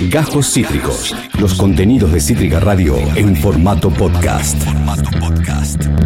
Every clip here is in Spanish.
Gajos Cítricos. Los contenidos de Cítrica Radio en formato podcast.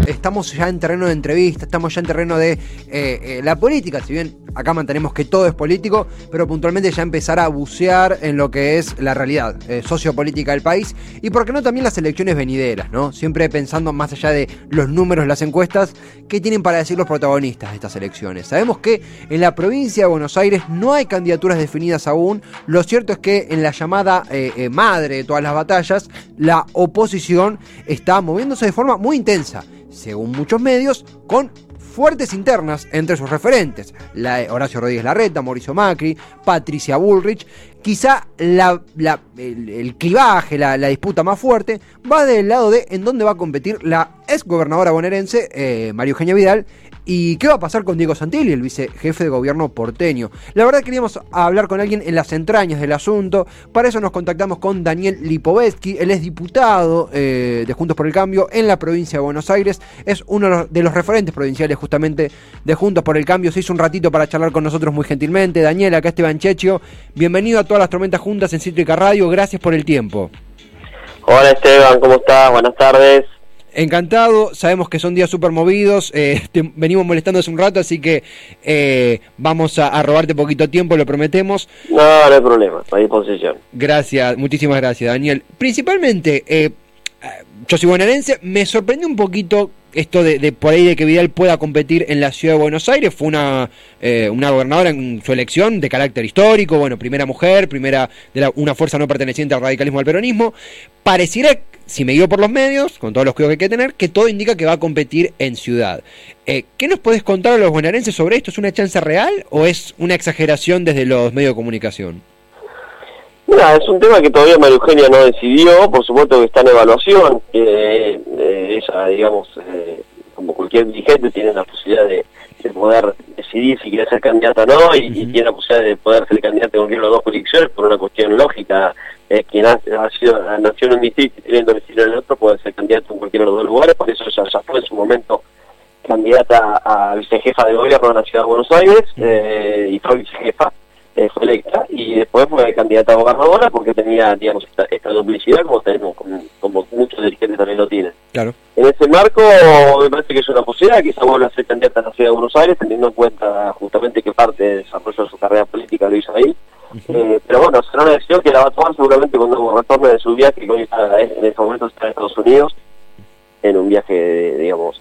Estamos ya en terreno de entrevista, estamos ya en terreno de eh, eh, la política, si bien acá mantenemos que todo es político, pero puntualmente ya empezar a bucear en lo que es la realidad eh, sociopolítica del país y por qué no también las elecciones venideras, ¿no? Siempre pensando más allá de los números, las encuestas, ¿qué tienen para decir los protagonistas de estas elecciones? Sabemos que en la provincia de Buenos Aires no hay candidaturas definidas aún, lo cierto es que en la llamada eh, eh, madre de todas las batallas, la oposición está moviéndose de forma muy intensa, según muchos medios, con fuertes internas entre sus referentes, la, Horacio Rodríguez Larreta, Mauricio Macri, Patricia Bullrich. Quizá el, clivaje, la, disputa más fuerte, va del lado de en dónde va a competir la ex gobernadora bonaerense, eh, María Eugenia Vidal, ¿Y qué va a pasar con Diego Santilli, el vicejefe de gobierno porteño? La verdad queríamos hablar con alguien en las entrañas del asunto. Para eso nos contactamos con Daniel Lipovetsky. Él es diputado eh, de Juntos por el Cambio en la provincia de Buenos Aires. Es uno de los referentes provinciales justamente de Juntos por el Cambio. Se hizo un ratito para charlar con nosotros muy gentilmente. Daniel, acá Esteban Checho. Bienvenido a todas las tormentas juntas en Cítrica Radio. Gracias por el tiempo. Hola Esteban, ¿cómo estás? Buenas tardes. Encantado, sabemos que son días súper movidos, eh, venimos molestando hace un rato, así que eh, vamos a, robarte poquito tiempo, lo prometemos. No, no hay problema, a disposición. Gracias, muchísimas gracias, Daniel. Principalmente, eh, yo soy bonaerense, me sorprendió un poquito esto de, por ahí de que Vidal pueda competir en la ciudad de Buenos Aires. Fue una, eh, una gobernadora en su elección de carácter histórico, bueno, primera mujer, primera de una fuerza no perteneciente al radicalismo al peronismo. Pareciera, si me guío por los medios, con todos los cuidados que hay que tener, que todo indica que va a competir en ciudad. Eh, ¿Qué nos podés contar a los bonaerenses sobre esto? ¿Es una chance real o es una exageración desde los medios de comunicación? Es un tema que todavía María Eugenia no decidió, por supuesto que está en evaluación, eh, ella, digamos, eh, como cualquier dirigente, tiene la posibilidad de, poder decidir si quiere ser candidata o no, y, tiene la posibilidad de poder ser candidata en cualquiera de las dos jurisdicciones por una cuestión lógica. Eh, quien ha, sido, nació en un distrito y tiene domicilio en el otro puede ser candidato en cualquiera de los dos lugares, por eso ella ya fue en su momento candidata a vicejefa de gobierno de la ciudad de Buenos Aires eh, y fue vicejefa eh, fue electa y después fue candidata a gobernadora porque tenía, digamos, esta, duplicidad como tenemos, como, muchos dirigentes también lo tienen. Claro. En ese marco me parece que es una posibilidad, quizá vuelva a ser candidata a la ciudad de Buenos Aires, teniendo en cuenta justamente que parte del desarrollo de su carrera política lo hizo ahí. Eh, pero bueno, será una decisión que la va a tomar seguramente cuando retorne de su viaje, que hoy está, en este momento está en Estados Unidos, en un viaje, digamos,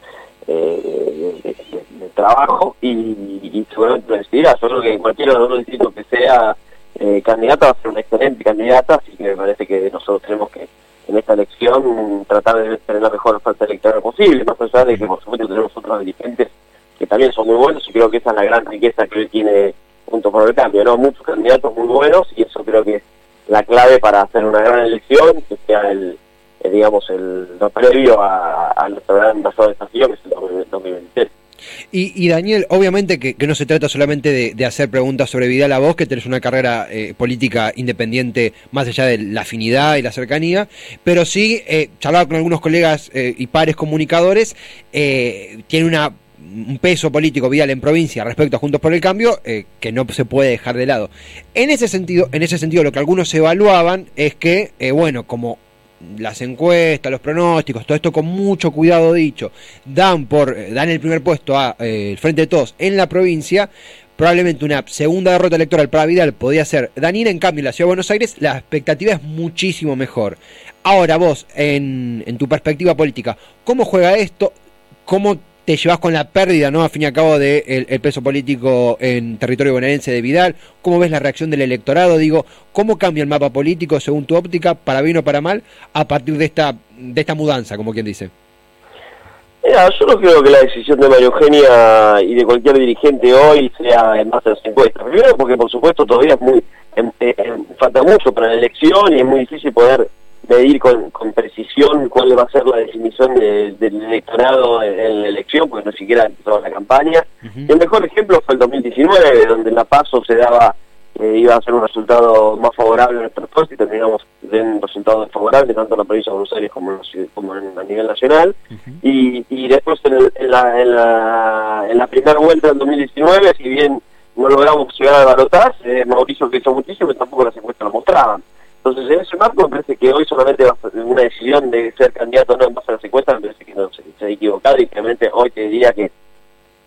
eh, de, trabajo y, y, seguramente lo decidirá. Yo creo que cualquiera de los distritos que sea eh, candidata va a ser una excelente candidata, así que me parece que nosotros tenemos que en esta elección tratar de tener la mejor oferta electoral posible, más allá de que por supuesto tenemos otros dirigentes que también son muy buenos y creo que esa es la gran riqueza que hoy tiene junto por el cambio, ¿no? Muchos candidatos muy buenos y eso creo que es la clave para hacer una gran elección, que sea el eh, digamos, el, lo previo a, a nuestro gran mayor desafío, que es el 2023. Y, y, Daniel, obviamente que, no se trata solamente de, hacer preguntas sobre Vidal a vos, que tenés una carrera eh, política independiente más allá de la afinidad y la cercanía, pero sí, eh, charlaba con algunos colegas eh, y pares comunicadores, eh, tiene una un peso político Vidal en provincia respecto a Juntos por el Cambio que no se puede dejar de lado. En ese sentido, en ese sentido lo que algunos evaluaban es que, bueno, como las encuestas, los pronósticos, todo esto con mucho cuidado dicho, dan por eh, dan el primer puesto a eh, el Frente de Todos en la provincia, probablemente una segunda derrota electoral para Vidal podía ser Danina, en cambio en la Ciudad de Buenos Aires la expectativa es muchísimo mejor. Ahora vos, en, en tu perspectiva política, ¿cómo juega esto? ¿Cómo te llevas con la pérdida, ¿no? A fin y al cabo, del de el peso político en territorio bonaerense de Vidal. ¿Cómo ves la reacción del electorado? Digo, ¿cómo cambia el mapa político según tu óptica, para bien o para mal, a partir de esta, de esta mudanza, como quien dice? Mira, yo no creo que la decisión de María Eugenia y de cualquier dirigente hoy sea en base a las encuestas. Primero porque, por supuesto, todavía es muy, falta mucho para la elección y es muy difícil poder medir con, con precisión cuál va a ser la definición del electorado en, la elección, porque no siquiera empezó la campaña. El mejor ejemplo fue el 2019, donde en La Paso se daba, eh, iba a ser un resultado más favorable a nuestro puesto y terminamos de un resultado desfavorable tanto en la provincia de Buenos Aires como, en, a nivel nacional. y, y después en, la, en, la, en la primera vuelta del 2019, si bien no logramos llegar a balotaje, eh, Mauricio que hizo muchísimo y tampoco las encuestas lo mostraban. Entonces, en ese marco, me parece que hoy solamente una decisión de ser candidato no en base a las encuestas, me parece que no se, ha equivocado y realmente hoy te diría que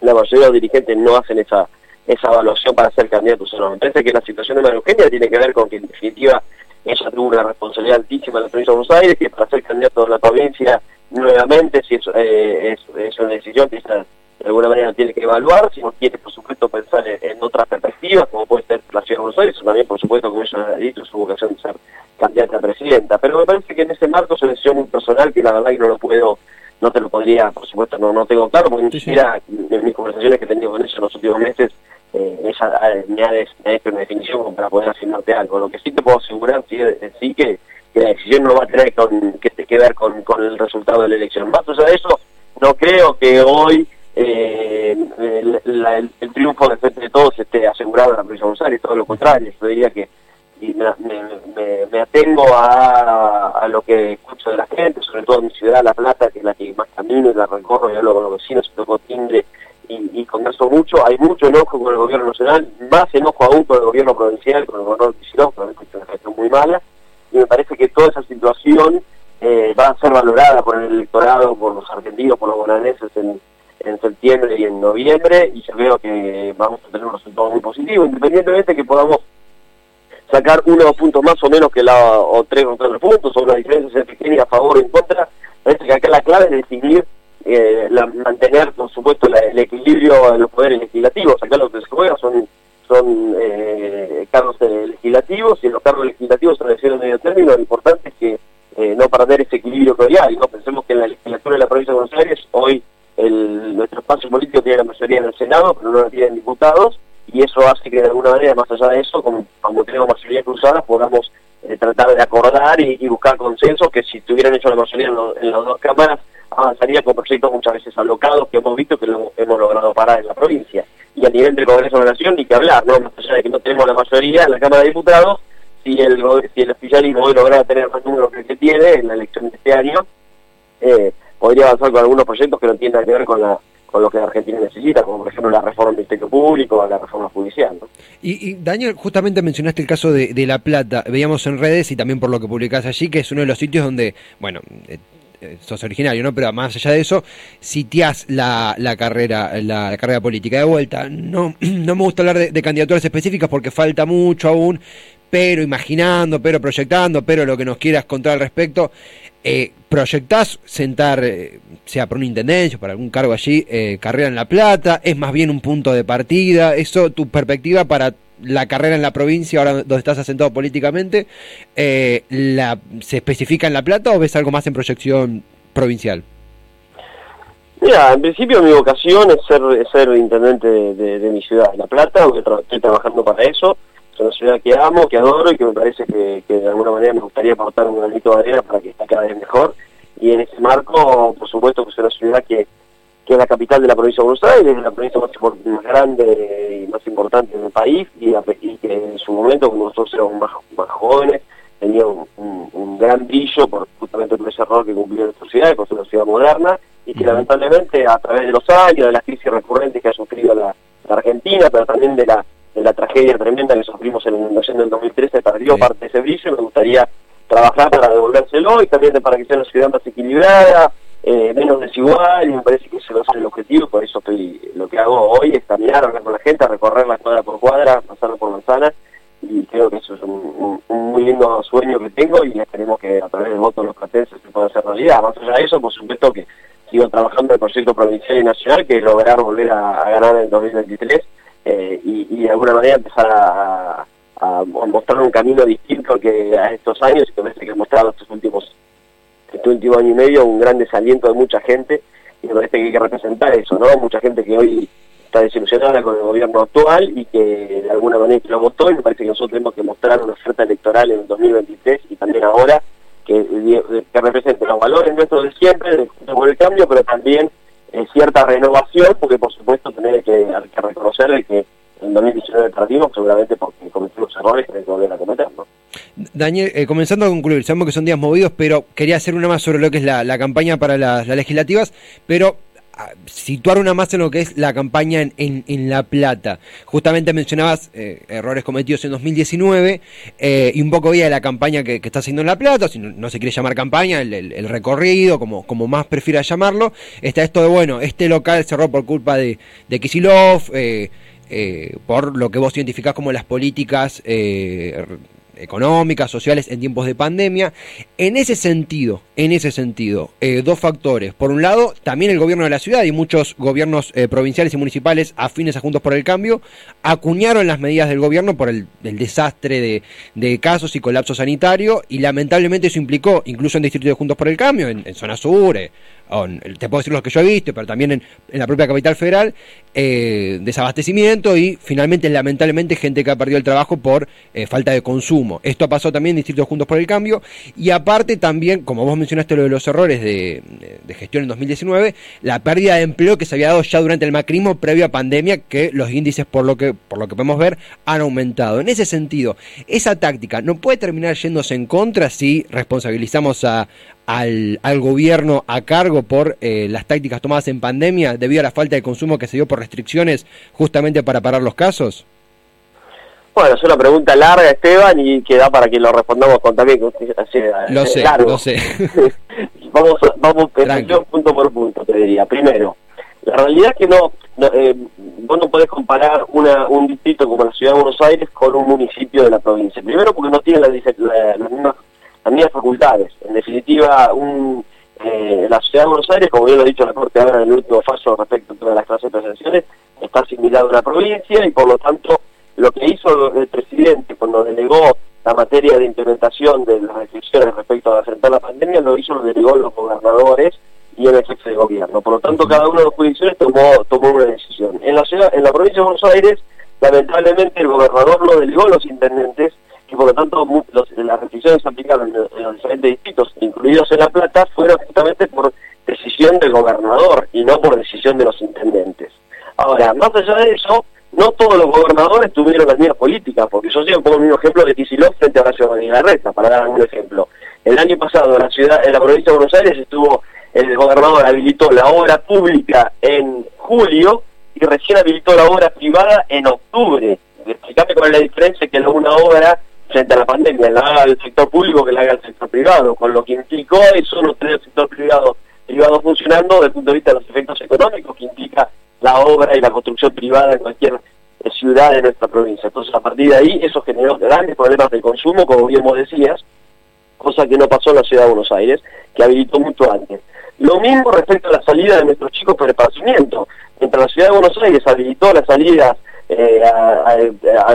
la mayoría de los dirigentes no hacen esa esa evaluación para ser candidatos o no. Me parece que la situación de María Eugenia tiene que ver con que en definitiva ella tuvo una responsabilidad altísima en la provincia de Buenos Aires, que para ser candidato de la provincia nuevamente, si es, eh, es, una decisión que ella de alguna manera tiene que evaluar, si no quiere por supuesto pensar en, otras perspectivas, como puede ser la ciudad de Buenos Aires, o también por supuesto como ella ha dicho, su vocación de ser candidata a presidenta. Pero me parece que en ese marco es una decisión muy personal que la verdad que no lo puedo no te lo podría, por supuesto, no, no tengo claro, porque ni siquiera en mis conversaciones que he tenido con ella en los últimos meses eh, esa me ha, hecho una definición para poder asignarte algo. Lo que sí te puedo asegurar sí, sí que, la decisión no va a tener que, ver con, el resultado de la elección. Más allá de eso, no creo que hoy eh, el, triunfo de frente de todos esté asegurado en la provincia de Buenos Aires, todo lo contrario, yo diría que y me, atengo a, a, lo que escucho de la gente, sobre todo en mi ciudad, La Plata, que es la que más camino y la recorro y hablo con los vecinos, timbre y, y converso mucho, hay mucho enojo con el gobierno nacional, más enojo aún con el gobierno provincial, con el gobernador Kicillof, que es una gestión muy mala, y me parece que toda esa situación eh, va a ser valorada por el electorado, por los argentinos, por los bonaerenses en, en septiembre y en noviembre, y yo veo que vamos a tener un resultado muy positivo, independientemente que podamos sacar uno o dos puntos más o menos que la, o tres o cuatro puntos, o una diferencia pequeña a favor o en contra, parece que acá la clave es decidir eh, mantener, por supuesto, el equilibrio de los poderes legislativos. Acá lo que se juega son, son eh, cargos legislativos y en los cargos legislativos elecciones de medio término. Lo importante es que eh, no perder ese equilibrio que hay. ¿no? Pensemos que en la legislatura de la provincia de Buenos Aires hoy el, nuestro espacio político tiene la mayoría en el Senado, pero no la tienen diputados y eso hace que de alguna manera, más allá de eso, como, como tenemos mayoría cruzada, podamos tratar de acordar y, buscar consensos que si tuvieran hecho la mayoría en las dos cámaras avanzaría con proyectos muchas veces alocados que hemos visto que lo hemos logrado parar en la provincia. Y a nivel del Congreso de la Nación, ni que hablar, ¿no? Más allá de que no tenemos la mayoría en la Cámara de Diputados, si el, si el oficialismo hoy logra tener más números que el que tiene en la elección de este año, eh, podría avanzar con algunos proyectos que no tienen que ver con la con lo que Argentina necesita, como por ejemplo la reforma del Ministerio Público, la reforma judicial. ¿no? Y, Daniel, justamente mencionaste el caso de, de, La Plata, veíamos en redes y también por lo que publicás allí, que es uno de los sitios donde, bueno, eh, eh, sos originario, ¿no? Pero más allá de eso, sitias la, la carrera, la, carrera política. De vuelta, no, no me gusta hablar de, candidaturas específicas porque falta mucho aún, pero imaginando, pero proyectando, pero lo que nos quieras contar al respecto, eh, ¿proyectás sentar, eh, sea por una intendencia, por algún cargo allí, eh, carrera en La Plata? ¿Es más bien un punto de partida? ¿Eso, tu perspectiva para la carrera en la provincia, ahora donde estás asentado políticamente, eh, ¿se especifica en La Plata o ves algo más en proyección provincial? Mira, en principio mi vocación es ser, ser intendente de, mi ciudad, La Plata, estoy trabajando para eso. Es ciudad que amo, que adoro y que me parece que, de alguna manera me gustaría aportar un granito de arena para que esté cada vez mejor. Y en ese marco, por supuesto, que es una ciudad que que es la capital de la provincia de Buenos Aires, la provincia más, grande y más importante del país, y, que en su momento, cuando nosotros éramos más, jóvenes, tenía un, gran brillo por justamente por ese error que cumplió nuestra ciudad, por ser una ciudad moderna, y que lamentablemente a través de los años, de las crisis recurrentes que ha sufrido la, Argentina, pero también de la, de la tragedia tremenda que sufrimos en la inundación del 2013, perdió parte de ese brillo y me gustaría trabajar para devolvérselo y también para que sea una ciudad más equilibrada, eh, menos desigual y me parece que ese va a ser el objetivo, por eso estoy lo que hago hoy es caminar, hablar con la gente, recorrer la cuadra por cuadra, pasarlo por manzana y creo que eso es un, muy lindo sueño que tengo y esperemos que a través del voto de los platenses se pueda hacer realidad. Más allá de eso, por supuesto que sigo trabajando en el proyecto provincial y nacional que es lograr volver a, ganar en el 2023 eh, y, de alguna manera empezar a, mostrar un camino distinto que a estos años y que me parece que mostrado estos últimos este último año y medio un gran desaliento de mucha gente y me parece que hay que representar eso, ¿no? Mucha gente que hoy está desilusionada con el gobierno actual y que de alguna manera lo votó y me parece que nosotros tenemos que mostrar una oferta electoral en el 2023 y también ahora que, que represente los valores nuestros de siempre, de, por el cambio, pero también eh, cierta renovación, porque por supuesto tener que, que reconocer que en 2019 perdimos seguramente porque cometimos errores que hay que a cometer, ¿no? Daniel, eh, comenzando a concluir, sabemos que son días movidos, pero quería hacer una más sobre lo que es la, campaña para las, legislativas, pero situar una más en lo que es la campaña en, en, La Plata. Justamente mencionabas eh, errores cometidos en 2019 eh, y un poco ya de la campaña que, está haciendo en La Plata, si no, se quiere llamar campaña, el, recorrido, como, como más prefiera llamarlo. Está esto de, bueno, este local cerró por culpa de, de Kisilov, eh, por lo que vos identificás como las políticas económicas, sociales en tiempos de pandemia. En ese sentido, en ese sentido, eh, dos factores. Por un lado, también el gobierno de la ciudad y muchos gobiernos eh, provinciales y municipales afines a Juntos por el Cambio acuñaron las medidas del gobierno por el, desastre de, casos y colapso sanitario y lamentablemente eso implicó, incluso en distritos de Juntos por el Cambio, en, zona sur, eh, te puedo decir los que yo he visto, pero también en, la propia capital federal, eh, desabastecimiento y finalmente, lamentablemente, gente que ha perdido el trabajo por eh, falta de consumo. Esto ha pasado también en Distritos Juntos por el Cambio y aparte también, como vos mencionaste lo de los errores de, gestión en 2019, la pérdida de empleo que se había dado ya durante el macrismo previo a pandemia, que los índices, por lo que, por lo que podemos ver, han aumentado. En ese sentido, esa táctica no puede terminar yéndose en contra si responsabilizamos a, al, al, gobierno a cargo por eh, las tácticas tomadas en pandemia debido a la falta de consumo que se dio por restricciones justamente para parar los casos? Bueno, es una pregunta larga, Esteban, y que da para que lo respondamos con también. lo sé, lo sé. vamos, vamos punto por punto, te diría. Primero, la realidad es que no, eh, vos no podés comparar una, un distrito como la Ciudad de Buenos Aires con un municipio de la provincia. Primero porque no tiene las mismas las mismas facultades. En definitiva, un, eh, la ciudad de Buenos Aires, como bien lo ha dicho la Corte ahora en el último fallo respecto a todas las clases presenciales, está asimilada a una provincia y por lo tanto lo que hizo el presidente cuando delegó la materia de implementación de las restricciones respecto a enfrentar la pandemia, lo hizo, lo delegó los gobernadores y el jefe de gobierno. Por lo tanto, cada una de las jurisdicciones tomó, tomó una decisión. En la ciudad, en la provincia de Buenos Aires, lamentablemente el gobernador lo delegó a los intendentes y por lo tanto las restricciones aplicadas en, los diferentes distritos, incluidos en La Plata, fueron justamente por decisión del gobernador y no por decisión de los intendentes. Ahora, más allá de eso, no todos los gobernadores tuvieron las mismas políticas, porque yo sigo pongo el mismo ejemplo de Kicillof frente a Horacio Reta, para dar algún ejemplo. El año pasado en la ciudad, en la provincia de Buenos Aires estuvo, el gobernador habilitó la obra pública en julio y recién habilitó la obra privada en octubre. Explicame cuál es la diferencia que una obra frente a la pandemia, la haga el sector público que la haga el sector privado, con lo que implicó eso no tener el sector privado, privado funcionando desde el punto de vista de los efectos económicos que implica la obra y la construcción privada en cualquier ciudad de nuestra provincia. Entonces, a partir de ahí, eso generó grandes problemas de consumo, como bien vos decías, cosa que no pasó en la ciudad de Buenos Aires, que habilitó mucho antes. Lo mismo respecto a la salida de nuestros chicos por esparcimiento. Mientras la ciudad de Buenos Aires habilitó las salidas eh,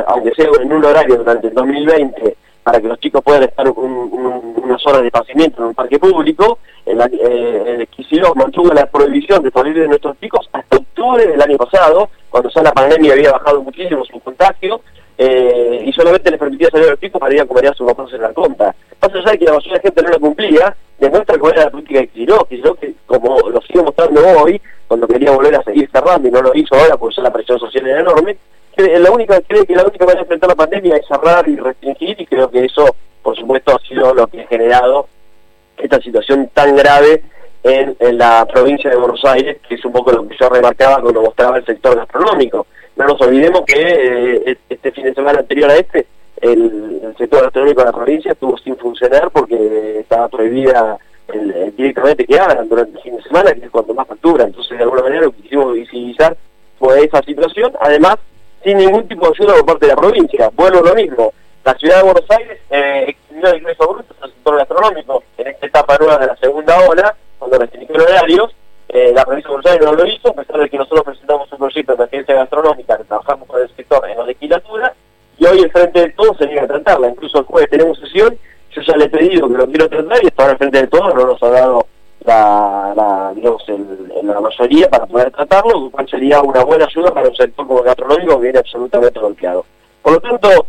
aunque sea en un horario durante el 2020, para que los chicos puedan estar unas horas de esparcimiento en un parque público, el, eh, mantuvo la prohibición de salir de nuestros chicos hasta octubre del año pasado, cuando ya la pandemia había bajado muchísimo su contagio, eh, y solamente les permitía salir a los chicos para ir a comer a sus papás en la compra. Pasa ya que la mayoría de gente no lo cumplía, demuestra cuál era la política de Kicillof, que como lo sigo mostrando hoy, cuando quería volver a seguir cerrando y no lo hizo ahora porque ya la presión social era enorme, la única, cree que la única manera de enfrentar la pandemia es cerrar y restringir y creo que eso, por supuesto, ha sido lo que ha generado esta situación tan grave en, la provincia de Buenos Aires, que es un poco lo que yo remarcaba cuando mostraba el sector gastronómico. No nos olvidemos que eh, este fin de semana anterior a este, el, sector gastronómico de la provincia estuvo sin funcionar porque estaba prohibida directamente que abran durante el fin de semana, que es cuando más factura. Entonces, de alguna manera, lo que quisimos visibilizar fue esa situación. Además, sin ningún tipo de ayuda por parte de la provincia. Bueno, lo mismo. La ciudad de Buenos Aires eh, el ingreso bruto al sector gastronómico en esta etapa nueva de la segunda ola, cuando restringió horarios. Eh, la provincia de Buenos Aires no lo hizo, a pesar de que nosotros presentamos un proyecto de emergencia gastronómica que trabajamos con el sector en la legislatura, y hoy el Frente de Todos se niega a tratarla. Incluso el jueves tenemos sesión, yo ya le he pedido que lo quiero tratar y hasta el Frente de Todos no nos ha dado la, la digamos, el, la mayoría para poder tratarlo, lo cual sería una buena ayuda para un sector como el gastronómico que viene absolutamente golpeado. Por lo tanto,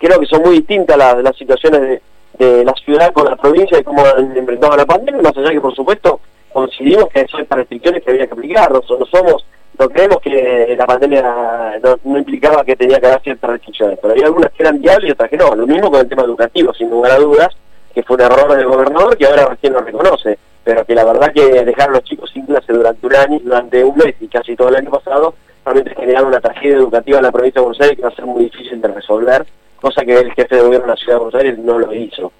creo que son muy distintas las, las situaciones de, de, la ciudad con la provincia y cómo han enfrentado la pandemia, más allá que, por supuesto, coincidimos que son estas restricciones que había que aplicar, no, somos no creemos que la pandemia no, implicaba que tenía que haber ciertas restricciones, pero hay algunas que eran viables y otras que no. Lo mismo con el tema educativo, sin lugar a dudas, que fue un error del gobernador que ahora recién lo reconoce pero que la verdad que dejar a los chicos sin clase durante un año, durante un mes y casi todo el año pasado, realmente generaron una tragedia educativa en la provincia de Buenos Aires que va a ser muy difícil de resolver, cosa que el jefe de gobierno de la ciudad de Buenos Aires no lo hizo.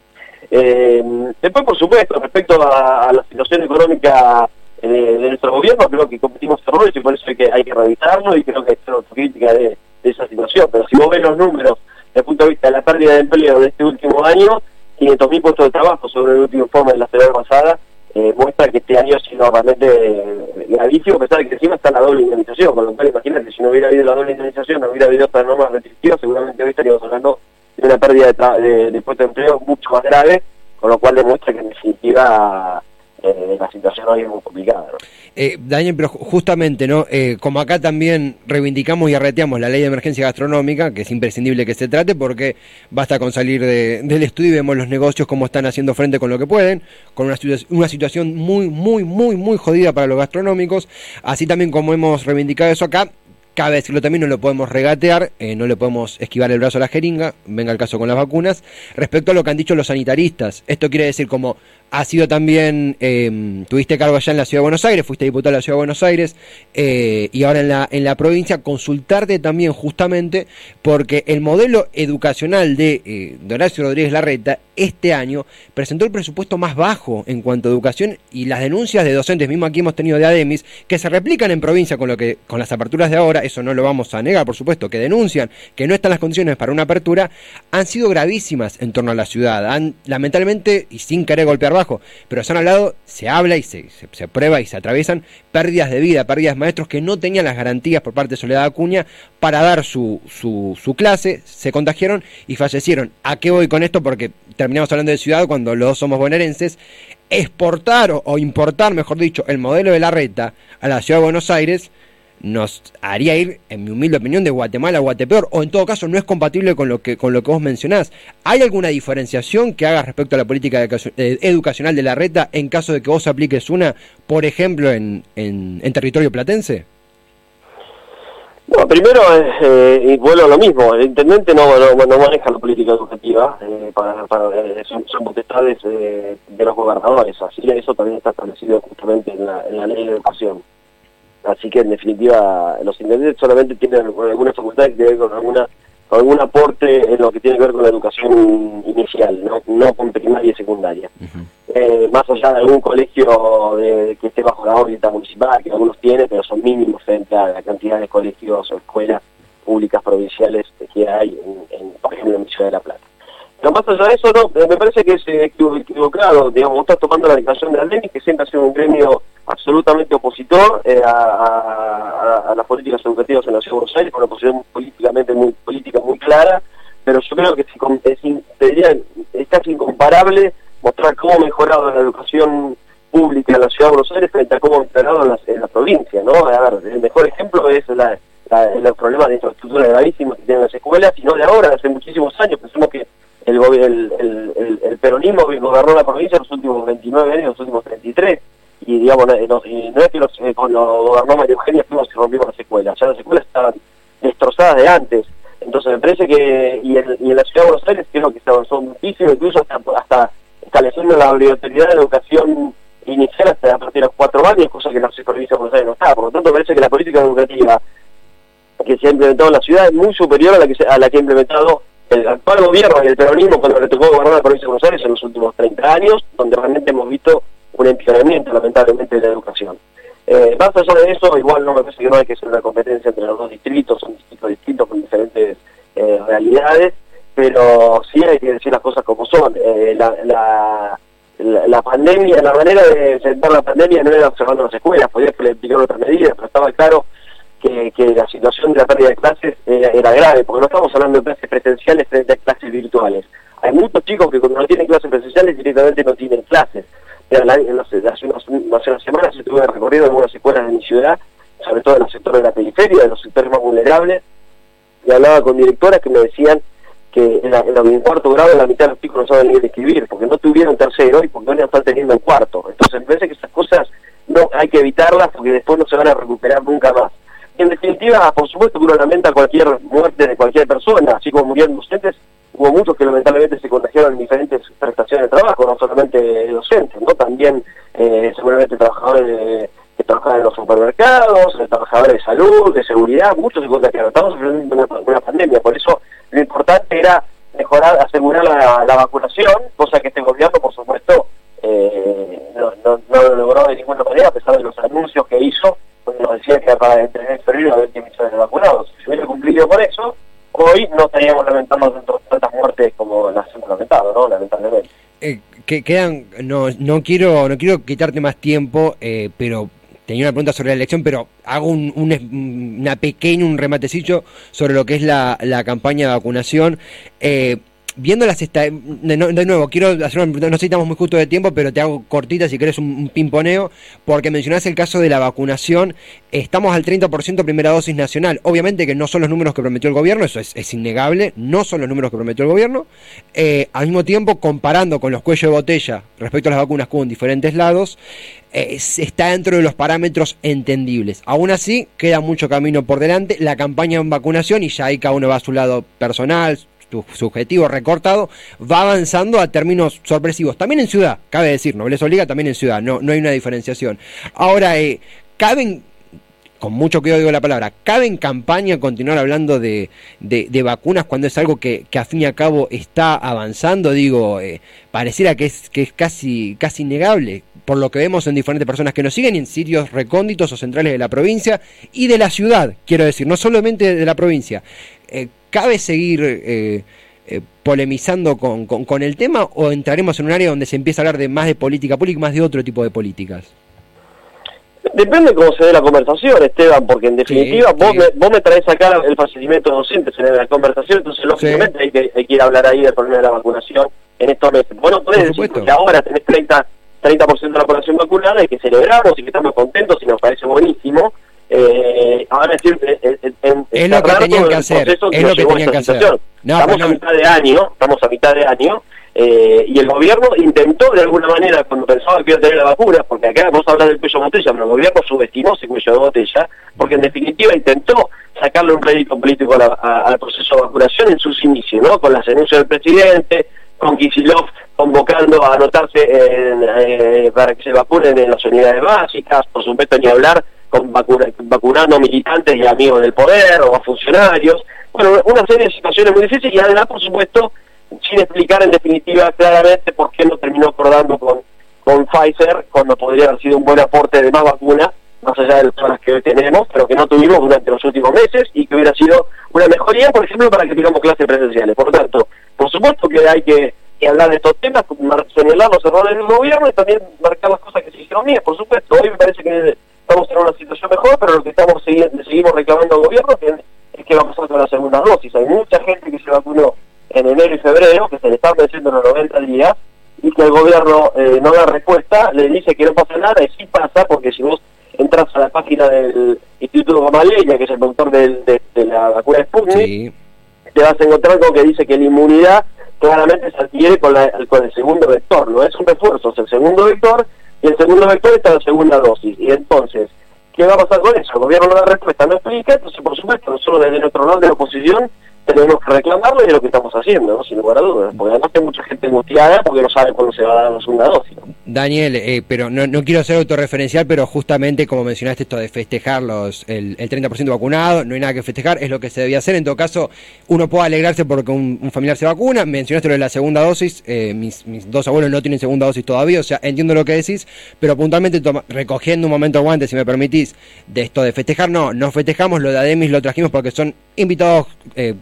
Eh, después, por supuesto, respecto a, la situación económica eh, de, nuestro gobierno, creo que cometimos errores y por eso hay que, revisarlo y creo que que hacer autocrítica de, esa situación. Pero si vos ves los números desde el punto de vista de la pérdida de empleo de este último año, 500.000 puestos de trabajo sobre el último informe de la semana pasada, eh, muestra que este año ha sido realmente eh, gravísimo, a pesar de que encima está la doble indemnización, con lo cual imagínate, si no hubiera habido la doble indemnización, no hubiera habido otras normas restrictivas, seguramente hoy estaríamos hablando de una pérdida de, de, de empleo mucho más grave, con lo cual demuestra que en definitiva eh, la situación hoy es muy complicada. Eh, Daniel, pero justamente, ¿no? Eh, como acá también reivindicamos y arreteamos la ley de emergencia gastronómica, que es imprescindible que se trate, porque basta con salir del estudio y vemos los negocios cómo están haciendo frente con lo que pueden, con una, una situación muy, muy, muy, muy jodida para los gastronómicos, así también como hemos reivindicado eso acá, Cabe decirlo también, no lo podemos regatear, eh, no le podemos esquivar el brazo a la jeringa, venga el caso con las vacunas. Respecto a lo que han dicho los sanitaristas, esto quiere decir como ha sido también, eh, tuviste cargo allá en la Ciudad de Buenos Aires, fuiste diputado de la Ciudad de Buenos Aires eh, y ahora en la, en la provincia, consultarte también justamente porque el modelo educacional de, Horacio Rodríguez Larreta este año presentó el presupuesto más bajo en cuanto a educación y las denuncias de docentes, mismo aquí hemos tenido de ADEMIS, que se replican en provincia con, lo que, con las aperturas de ahora eso no lo vamos a negar, por supuesto, que denuncian que no están las condiciones para una apertura, han sido gravísimas en torno a la ciudad. Han, lamentablemente, y sin querer golpear bajo, pero se han hablado, se habla y se, se, prueba y se atraviesan pérdidas de vida, pérdidas de maestros que no tenían las garantías por parte de Soledad Acuña para dar su, su, su clase, se contagiaron y fallecieron. ¿A qué voy con esto? Porque terminamos hablando de ciudad cuando los dos somos bonaerenses exportar o, importar, mejor dicho, el modelo de la reta a la ciudad de Buenos Aires nos haría ir, en mi humilde opinión, de Guatemala a Guatepeor, o en todo caso no es compatible con lo que, con lo que vos mencionás. ¿Hay alguna diferenciación que haga respecto a la política educacional de la reta en caso de que vos apliques una, por ejemplo, en, en, territorio platense? No, primero, eh, y vuelvo a lo mismo, el intendente no, no, maneja la política educativa, eh, para, eh, son, potestades de los gobernadores, así eso también está establecido justamente en la ley de educación. Así que en definitiva los intendentes solamente tienen alguna facultad que tiene que ver con alguna algún aporte en lo que tiene que ver con la educación inicial, no, no con primaria y secundaria. eh, más allá de algún colegio de, que esté bajo la órbita municipal, que algunos tienen, pero son mínimos frente a la cantidad de colegios o escuelas públicas provinciales que hay, en, por ejemplo, en la Ciudad de La Plata. Pero más allá de eso, no, me parece que es equivocado, digamos, vos estás tomando la declaración de Aldeni, que siempre ha sido un gremio absolutamente opositor eh, a, las políticas educativas en la Ciudad de Buenos Aires, con una posición políticamente muy política muy clara, pero yo creo que es, es casi incomparable mostrar cómo ha mejorado la educación pública en la Ciudad de Buenos Aires frente a cómo ha mejorado en la, provincia, ¿no? A ver, el mejor ejemplo es la, los problemas de infraestructura gravísimos que tienen las escuelas, y no de ahora, hace muchísimos años, pensamos que el, el, el, peronismo gobernó la provincia los últimos 29 años, los últimos 33, y digamos, no, es que los, eh, con lo gobernó María Eugenia fuimos y rompimos las escuelas, ya las escuelas estaban destrozadas de antes, entonces me parece que, y en, y en la ciudad de Buenos Aires creo que se avanzó muchísimo, incluso hasta, hasta estableciendo la obligatoriedad de educación inicial hasta a partir de los cuatro años, cosa que en la provincia de Buenos Aires no está, por lo tanto me parece que la política educativa que se ha implementado en la ciudad es muy superior a la que, a la que ha implementado el actual gobierno y el peronismo cuando le tocó gobernar la provincia de Buenos en los últimos 30 años, donde realmente hemos visto un empeoramiento lamentablemente de la educación. Eh, más allá de eso, igual no me parece que no hay que ser una competencia entre los dos distritos, son distritos distintos con diferentes eh, realidades, pero sí hay que decir las cosas como son. Eh, la, la, pandemia, la manera de enfrentar la pandemia no era observando las escuelas, podía explicar otras medidas, pero estaba claro que, la situación de la pérdida de clases era, grave, porque no estamos hablando de clases presenciales frente a clases virtuales. Hay muchos chicos que cuando no tienen clases presenciales directamente no tienen clases. hace, unas, semanas estuve recorrido en algunas escuelas de mi ciudad, sobre todo en el sector de la periferia, de los sectores más vulnerables, y hablaba con directoras que me decían que en, el cuarto grado la mitad de los chicos no saben ni escribir, porque no tuvieron tercero y porque no están teniendo el cuarto. Entonces me parece que esas cosas no hay que evitarlas porque después no se van a recuperar nunca más en definitiva, por supuesto que uno lamenta cualquier muerte de cualquier persona, así como murieron docentes, hubo muchos que lamentablemente se contagiaron en diferentes prestaciones de trabajo, no solamente docentes, ¿no? También eh, seguramente trabajadores de, que trabajan en los supermercados, trabajadores de salud, de seguridad, muchos se contagiaron. Estamos sufriendo una, pandemia, por eso lo importante era mejorar, asegurar la, vacunación, cosa que este gobierno, por supuesto, eh, no, no, lo logró de ninguna manera, a pesar de los anuncios que hizo, nos decía que para entre febrero 20 millones de vacunados. Si hubiera cumplido con eso, hoy no estaríamos lamentando tantas muertes como las hemos lamentado, ¿no? Lamentablemente. Eh, que quedan, no, no quiero, no quiero quitarte más tiempo, eh, pero tenía una pregunta sobre la elección, pero hago un, un, una pequeña, un rematecillo sobre lo que es la, la campaña de vacunación. Eh, viendo las de, de, nuevo, quiero hacer una, no sé si estamos muy justo de tiempo, pero te hago cortita si querés un, pimponeo, porque mencionás el caso de la vacunación, estamos al 30% primera dosis nacional, obviamente que no son los números que prometió el gobierno, eso es, innegable, no son los números que prometió el gobierno, eh, al mismo tiempo comparando con los cuellos de botella respecto a las vacunas con diferentes lados, eh, está dentro de los parámetros entendibles. Aún así, queda mucho camino por delante, la campaña en vacunación, y ya ahí cada uno va a su lado personal, subjetivo recortado, va avanzando a términos sorpresivos. También en ciudad, cabe decir, no les obliga también en ciudad, no, no hay una diferenciación. Ahora, eh, caben con mucho cuidado digo la palabra, ¿cabe en campaña continuar hablando de, vacunas cuando es algo que, a fin y a cabo está avanzando? Digo, eh, pareciera que es, que es casi, casi innegable, por lo que vemos en diferentes personas que nos siguen en sitios recónditos o centrales de la provincia y de la ciudad, quiero decir, no solamente de la provincia. Eh, ¿Cabe seguir eh, eh, polemizando con, con, el tema o entraremos en un área donde se empieza a hablar de más de política pública, más de otro tipo de políticas? Depende cómo se dé la conversación, Esteban, porque en definitiva vos, Me, vos me traes acá el facilitamiento de docentes en la conversación, entonces lógicamente hay, que, hay que ir a hablar ahí del problema de la vacunación en estos meses. Bueno, podés decir que ahora tenés 30, 30% de la población vacunada y que celebramos y que estamos contentos y nos parece buenísimo, eh, ahora decir, eh, eh, es lo que tenían que hacer, es lo que tenían que hacer. estamos a mitad de año, estamos a mitad de año, eh, y el gobierno intentó de alguna manera, cuando pensaba que iba a tener la vacuna, porque acá vamos a hablar del cuello de botella, pero el gobierno subestimó ese cuello de botella, porque en definitiva intentó sacarle un rédito político al proceso de vacunación en sus inicios, ¿no? Con las denuncias del presidente, con Kisilov convocando a anotarse en, para que se vacunen en las unidades básicas, por supuesto ni hablar con vacunando militantes y amigos del poder o a funcionarios. Bueno, una serie de situaciones muy difíciles y además, por supuesto, sin explicar en definitiva claramente por qué no terminó acordando con, con Pfizer cuando podría haber sido un buen aporte de más vacunas, más allá de las que hoy tenemos, pero que no tuvimos durante los últimos meses y que hubiera sido una mejoría, por ejemplo, para que tengamos clases presenciales. Por lo tanto, por supuesto que hay que, hablar de estos temas, señalar los errores del gobierno y también marcar las cosas que se hicieron bien, por supuesto. Hoy me parece que estamos en una situación mejor, pero lo que estamos seguimos reclamando al gobierno es que va a pasar con la segunda dosis. Hay mucha gente que se vacunó en enero y febrero, que se le están venciendo en los 90 días, y que el gobierno eh, no da respuesta, le dice que no pasa nada, y sí pasa, porque si vos entras a la página del Instituto Gamaleya, que es el doctor de, la vacuna Sputnik, te vas a encontrar con que dice que la inmunidad claramente se adquiere con, la, con el segundo vector, no es un refuerzo, es el segundo vector, y el segundo vector está en la segunda dosis. Y entonces, ¿qué va a pasar con eso? El gobierno no da respuesta, no explica, entonces por supuesto nosotros desde nuestro lado de la oposición tenemos que reclamarlo y es lo que estamos haciendo, sin lugar a dudas, porque además hay mucha gente angustiada porque no sabe cuándo se va a dar la segunda dosis. Daniel, eh, pero no, no quiero ser autorreferencial, pero justamente como mencionaste esto de festejar los, el, el 30% vacunado, no hay nada que festejar, es lo que se debía hacer. En todo caso, uno puede alegrarse porque un, familiar se vacuna, mencionaste lo de la segunda dosis, eh, mis, mis, dos abuelos no tienen segunda dosis todavía, o sea, entiendo lo que decís, pero puntualmente recogiendo un momento aguante, si me permitís, de esto de festejar, no, no festejamos, lo de Ademis lo trajimos porque son invitados... Eh,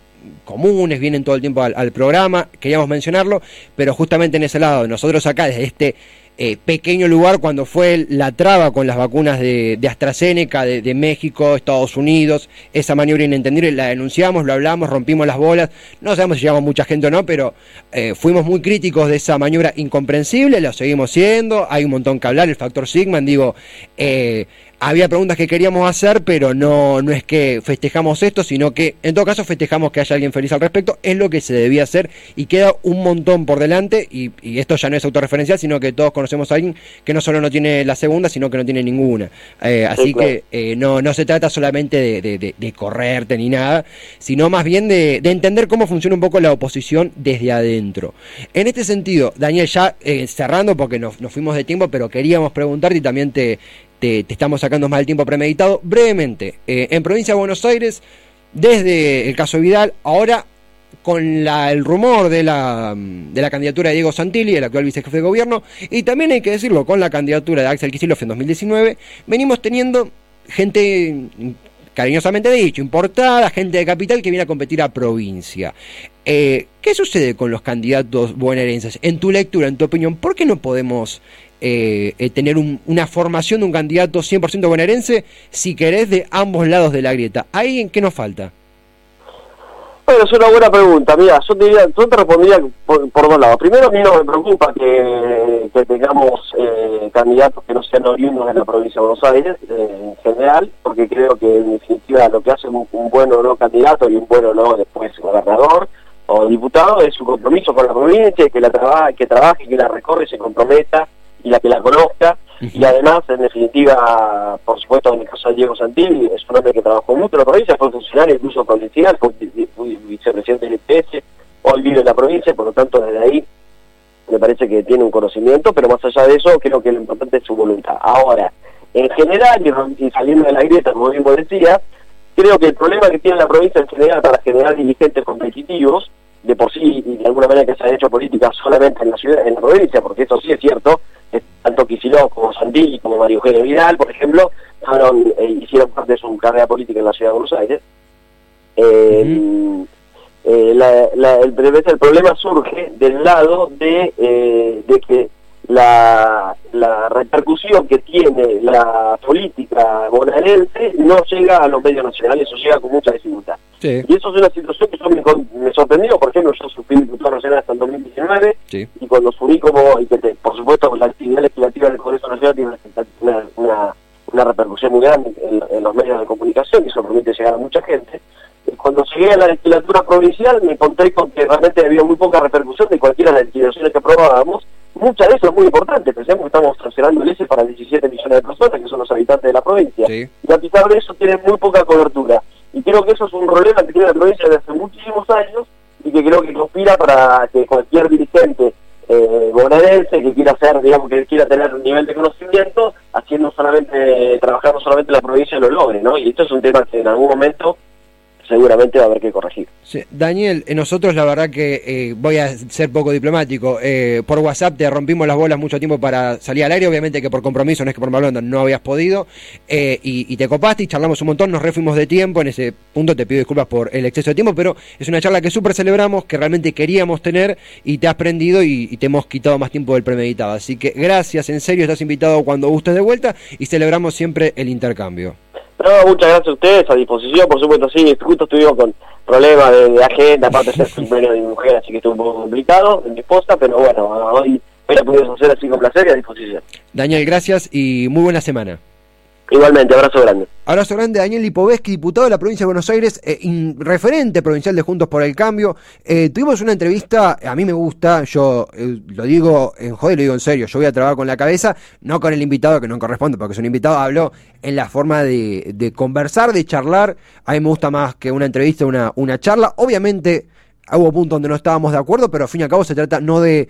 comunes, vienen todo el tiempo al, programa, queríamos mencionarlo, pero justamente en ese lado, nosotros acá desde este eh, pequeño lugar cuando fue la traba con las vacunas de, AstraZeneca de, México, Estados Unidos, esa maniobra inentendible, la denunciamos, lo hablamos, rompimos las bolas, no sabemos si llegamos mucha gente o no, pero eh, fuimos muy críticos de esa maniobra incomprensible, lo seguimos siendo, hay un montón que hablar, el factor Sigman, digo, eh, había preguntas que queríamos hacer, pero no, no es que festejamos esto, sino que en todo caso festejamos que haya alguien feliz al respecto, es lo que se debía hacer y queda un montón por delante y, y esto ya no es autorreferencial, sino que todos conocemos a alguien que no solo no tiene la segunda, sino que no tiene ninguna. Eh, así que eh, no, no se trata solamente de, correrte ni nada, sino más bien de, entender cómo funciona un poco la oposición desde adentro. En este sentido, Daniel, ya eh, cerrando porque nos, fuimos de tiempo, pero queríamos preguntarte y también te, te, estamos sacando más el tiempo premeditado. Brevemente, en provincia de Buenos Aires, desde el caso Vidal, ahora con el rumor de la, de la candidatura de Diego Santilli, el actual vicejefe de gobierno, y también hay que decirlo, con la candidatura de Axel Kicillof en 2019, venimos teniendo gente cariñosamente dicho, importada, gente de capital que viene a competir a provincia. Eh, ¿Qué sucede con los candidatos bonaerenses? En tu lectura, en tu opinión, ¿por qué no podemos eh, eh, tener una formación de un candidato 100% bonaerense, si querés, de ambos lados de la grieta? ¿Ahí en qué nos falta? Bueno, es una buena pregunta. Mira, yo diría, yo te respondería por, dos lados. Primero, a mí no me preocupa que, tengamos eh, candidatos que no sean oriundos de la provincia de Buenos Aires eh, en general, porque creo que en definitiva lo que hace un, buen o no candidato y un buen o no después gobernador o diputado es su compromiso con la provincia, que la trabaje, que trabaje, que la recorre, se comprometa y la que la conozca y además, en definitiva, por supuesto, en el caso de Diego Santilli, es un hombre que trabajó mucho en la provincia, fue funcionario incluso provincial, fue, vicepresidente del IPS, hoy vive en la provincia, por lo tanto, desde ahí me parece que tiene un conocimiento, pero más allá de eso, creo que lo importante es su voluntad. Ahora, en general, y saliendo de la grieta, como bien decía, creo que el problema que tiene la provincia en general para generar dirigentes competitivos, de por sí y de alguna manera que se ha hecho política solamente en la ciudad, en la provincia, porque eso sí es cierto, tanto Kicillof como Santilli como Mario Eugenio Vidal, por ejemplo, eh, hicieron parte de su carrera política en la ciudad de Buenos Aires. Eh, eh, el, problema surge del lado de, de que la, la repercusión que tiene la política bonaerense no llega a los medios nacionales, eso llega con mucha dificultad. Y eso es una situación que yo me, sorprendió, por ejemplo, yo fui diputado nacional hasta el 2019 y cuando subí como, y que por supuesto la actividad legislativa del Congreso Nacional tiene una, una, una repercusión muy grande en, los medios de comunicación y eso permite llegar a mucha gente. Cuando llegué a la legislatura provincial me encontré con que realmente había muy poca repercusión de cualquiera de las legislaciones que aprobábamos mucha de eso es muy importante. Pensemos que estamos trasladando el S para 17 millones de personas, que son los habitantes de la provincia. Y a pesar de eso tiene muy poca cobertura. Y creo que eso es un problema que tiene la provincia desde hace muchísimos años y que creo que conspira para que cualquier dirigente eh, bonaerense que quiera hacer, digamos, que quiera tener un nivel de conocimiento, haciendo solamente, trabajando solamente en la provincia lo logre, ¿no? Y esto es un tema que en algún momento seguramente va a haber que corregir. Daniel, eh, nosotros la verdad que eh, voy a ser poco diplomático. Eh, por WhatsApp te rompimos las bolas mucho tiempo para salir al aire, obviamente que por compromiso, no es que por malonda, no habías podido. Y, te copaste y charlamos un montón, nos refuimos de tiempo. En ese punto te pido disculpas por el exceso de tiempo, pero es una charla que súper celebramos, que realmente queríamos tener y te has prendido y, te hemos quitado más tiempo del premeditado. Así que gracias, en serio, estás invitado cuando gustes de vuelta y celebramos siempre el intercambio. No, muchas gracias a ustedes, a disposición, por supuesto, sí, justo estuvimos con problemas de, agenda, aparte de ser cumpleaños de mi mujer, así que estuvo un poco complicado, en mi esposa, pero bueno, hoy, hoy la pudimos hacer así con placer y a disposición. Daniel, gracias y muy buena semana. Igualmente, abrazo grande. Abrazo grande, Daniel Lipovetsky, diputado de la provincia de Buenos Aires, eh, referente provincial de Juntos por el Cambio. Eh, tuvimos una entrevista, a mí me gusta, yo eh, lo digo en joder, lo digo en serio, yo voy a trabajar con la cabeza, no con el invitado que no corresponde, porque es un invitado, habló en la forma de, de conversar, de charlar. A mí me gusta más que una entrevista, una, una charla. Obviamente hubo puntos donde no estábamos de acuerdo, pero al fin y al cabo se trata no de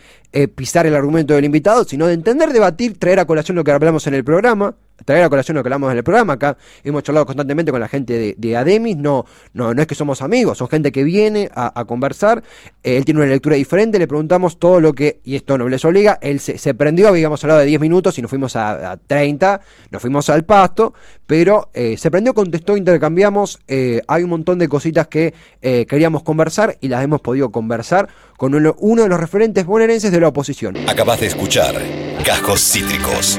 pisar el argumento del invitado, sino de entender, debatir, traer a colación lo que hablamos en el programa, traer a colación lo que hablamos en el programa. Acá hemos charlado constantemente con la gente de, Ademis. No, no, no es que somos amigos, son gente que viene a, conversar. Eh, él tiene una lectura diferente. Le preguntamos todo lo que, y esto no les obliga. Él se, prendió, habíamos hablado de 10 minutos y nos fuimos a, 30. Nos fuimos al pasto, pero eh, se prendió, contestó, intercambiamos. Eh, hay un montón de cositas que queríamos conversar y las hemos podido conversar con uno, uno de los referentes bonaerenses de la oposición. Acabas de escuchar Cajos Cítricos.